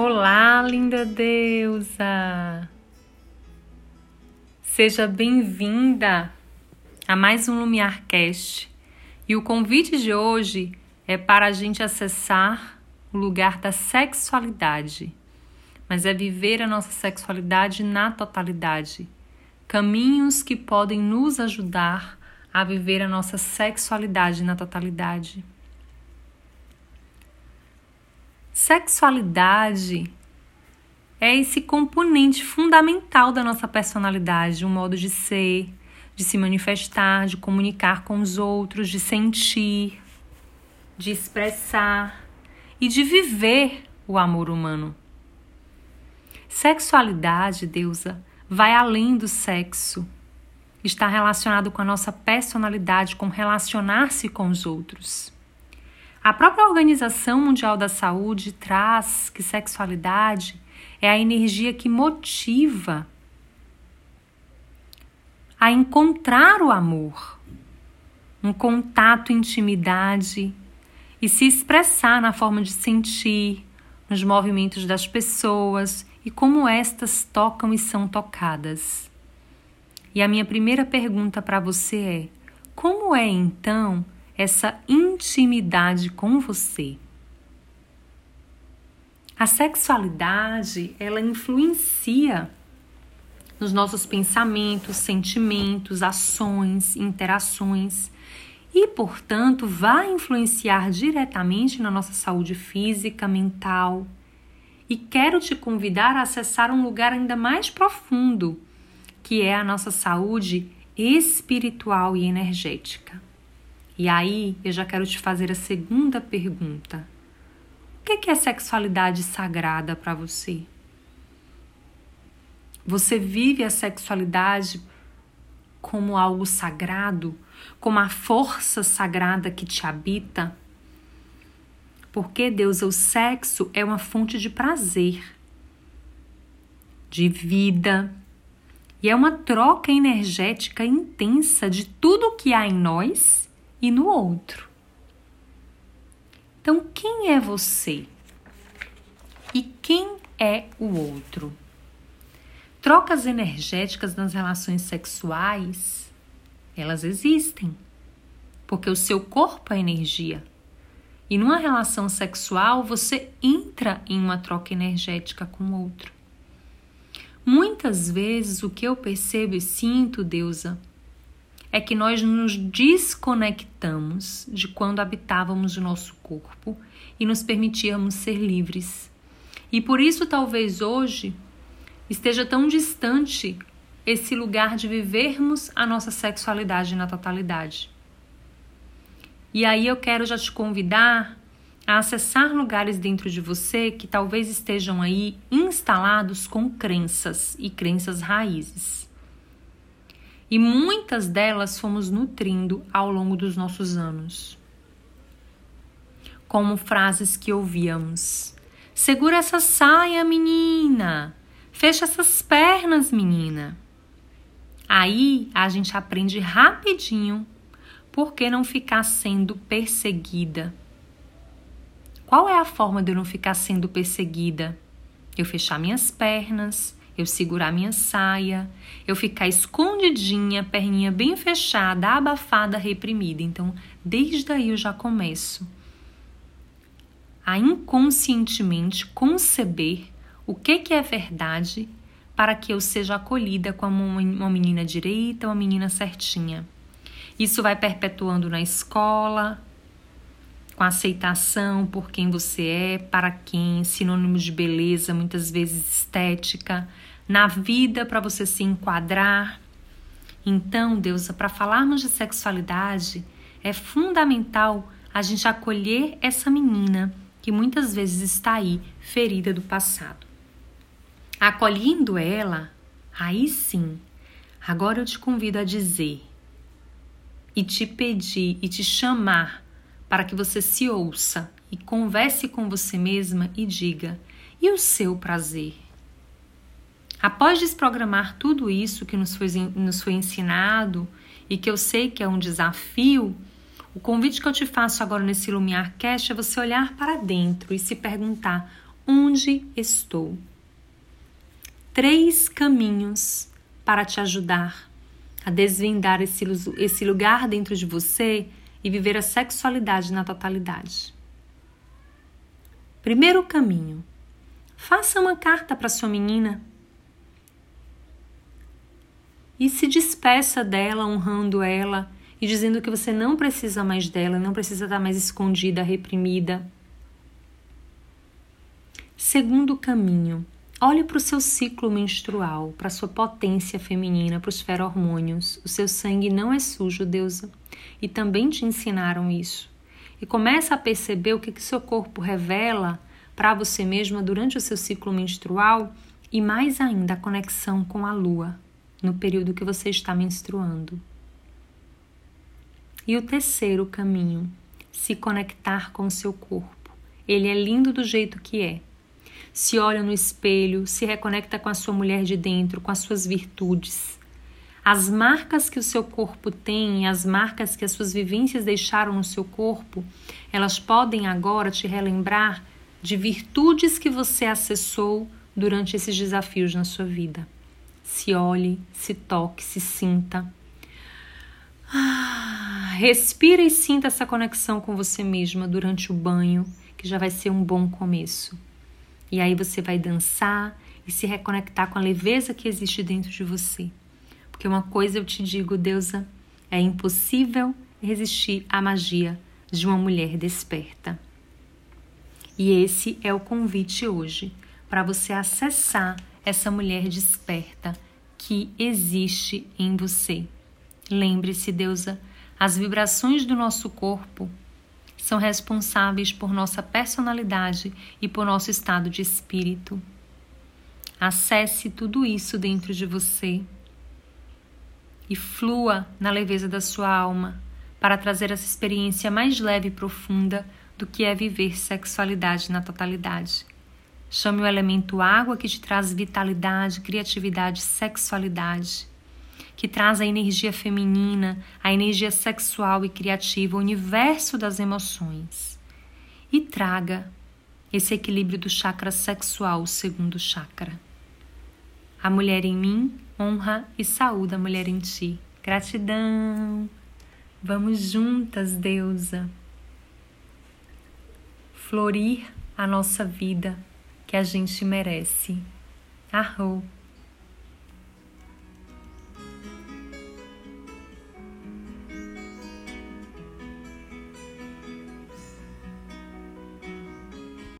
Olá, linda deusa! Seja bem-vinda a mais um Lumiarcast. E o convite de hoje é para a gente acessar o lugar da sexualidade, mas é viver a nossa sexualidade na totalidade. Caminhos que podem nos ajudar a viver a nossa sexualidade na totalidade. Sexualidade é esse componente fundamental da nossa personalidade, um modo de ser, de se manifestar, de comunicar com os outros, de sentir, de expressar e de viver o amor humano. Sexualidade, deusa, vai além do sexo. Está relacionado com a nossa personalidade, com relacionar-se com os outros. A própria Organização Mundial da Saúde traz que sexualidade é a energia que motiva a encontrar o amor, um contato, intimidade e se expressar na forma de sentir, nos movimentos das pessoas e como estas tocam e são tocadas. E a minha primeira pergunta para você é: como é então essa intimidade com você. A sexualidade, ela influencia nos nossos pensamentos, sentimentos, ações, interações e, portanto, vai influenciar diretamente na nossa saúde física, mental. E quero te convidar a acessar um lugar ainda mais profundo, que é a nossa saúde espiritual e energética. E aí eu já quero te fazer a segunda pergunta: O que é sexualidade sagrada para você? Você vive a sexualidade como algo sagrado, como a força sagrada que te habita? Porque, Deus, o sexo é uma fonte de prazer, de vida, e é uma troca energética intensa de tudo que há em nós e no outro. Então, quem é você? E quem é o outro? Trocas energéticas nas relações sexuais, elas existem, porque o seu corpo é energia. E numa relação sexual, você entra em uma troca energética com o outro. Muitas vezes o que eu percebo e sinto, deusa, é que nós nos desconectamos de quando habitávamos o nosso corpo e nos permitíamos ser livres. E por isso, talvez hoje esteja tão distante esse lugar de vivermos a nossa sexualidade na totalidade. E aí eu quero já te convidar a acessar lugares dentro de você que talvez estejam aí instalados com crenças e crenças raízes e muitas delas fomos nutrindo ao longo dos nossos anos. Como frases que ouvíamos: Segura essa saia, menina! Fecha essas pernas, menina! Aí a gente aprende rapidinho por que não ficar sendo perseguida. Qual é a forma de eu não ficar sendo perseguida? Eu fechar minhas pernas, eu segurar minha saia, eu ficar escondidinha, perninha bem fechada, abafada, reprimida. Então, desde aí eu já começo a inconscientemente conceber o que, que é verdade para que eu seja acolhida como uma menina direita, uma menina certinha. Isso vai perpetuando na escola, com aceitação por quem você é, para quem, sinônimo de beleza, muitas vezes estética, na vida para você se enquadrar. Então, Deus, para falarmos de sexualidade, é fundamental a gente acolher essa menina que muitas vezes está aí ferida do passado. Acolhendo ela, aí sim, agora eu te convido a dizer e te pedir e te chamar para que você se ouça e converse com você mesma e diga: e o seu prazer? Após desprogramar tudo isso que nos foi, nos foi ensinado e que eu sei que é um desafio, o convite que eu te faço agora nesse Lumiar Cast é você olhar para dentro e se perguntar onde estou. Três caminhos para te ajudar a desvendar esse, esse lugar dentro de você e viver a sexualidade na totalidade. Primeiro caminho: faça uma carta para sua menina e se despeça dela, honrando ela e dizendo que você não precisa mais dela, não precisa estar mais escondida, reprimida. Segundo caminho, olhe para o seu ciclo menstrual, para a sua potência feminina, para os feromônios. O seu sangue não é sujo, deusa. E também te ensinaram isso. E começa a perceber o que, que seu corpo revela para você mesma durante o seu ciclo menstrual e mais ainda a conexão com a lua no período que você está menstruando. E o terceiro caminho, se conectar com o seu corpo. Ele é lindo do jeito que é. Se olha no espelho, se reconecta com a sua mulher de dentro, com as suas virtudes. As marcas que o seu corpo tem, as marcas que as suas vivências deixaram no seu corpo, elas podem agora te relembrar de virtudes que você acessou durante esses desafios na sua vida se olhe, se toque, se sinta. Ah, respira e sinta essa conexão com você mesma durante o banho, que já vai ser um bom começo. E aí você vai dançar e se reconectar com a leveza que existe dentro de você. Porque uma coisa eu te digo, deusa, é impossível resistir à magia de uma mulher desperta. E esse é o convite hoje para você acessar essa mulher desperta que existe em você. Lembre-se, deusa, as vibrações do nosso corpo são responsáveis por nossa personalidade e por nosso estado de espírito. Acesse tudo isso dentro de você e flua na leveza da sua alma para trazer essa experiência mais leve e profunda do que é viver sexualidade na totalidade. Chame o elemento água que te traz vitalidade, criatividade, sexualidade, que traz a energia feminina, a energia sexual e criativa, o universo das emoções. E traga esse equilíbrio do chakra sexual, o segundo chakra. A mulher em mim honra e saúda a mulher em ti. Gratidão. Vamos juntas, deusa, florir a nossa vida que a gente merece. Arro!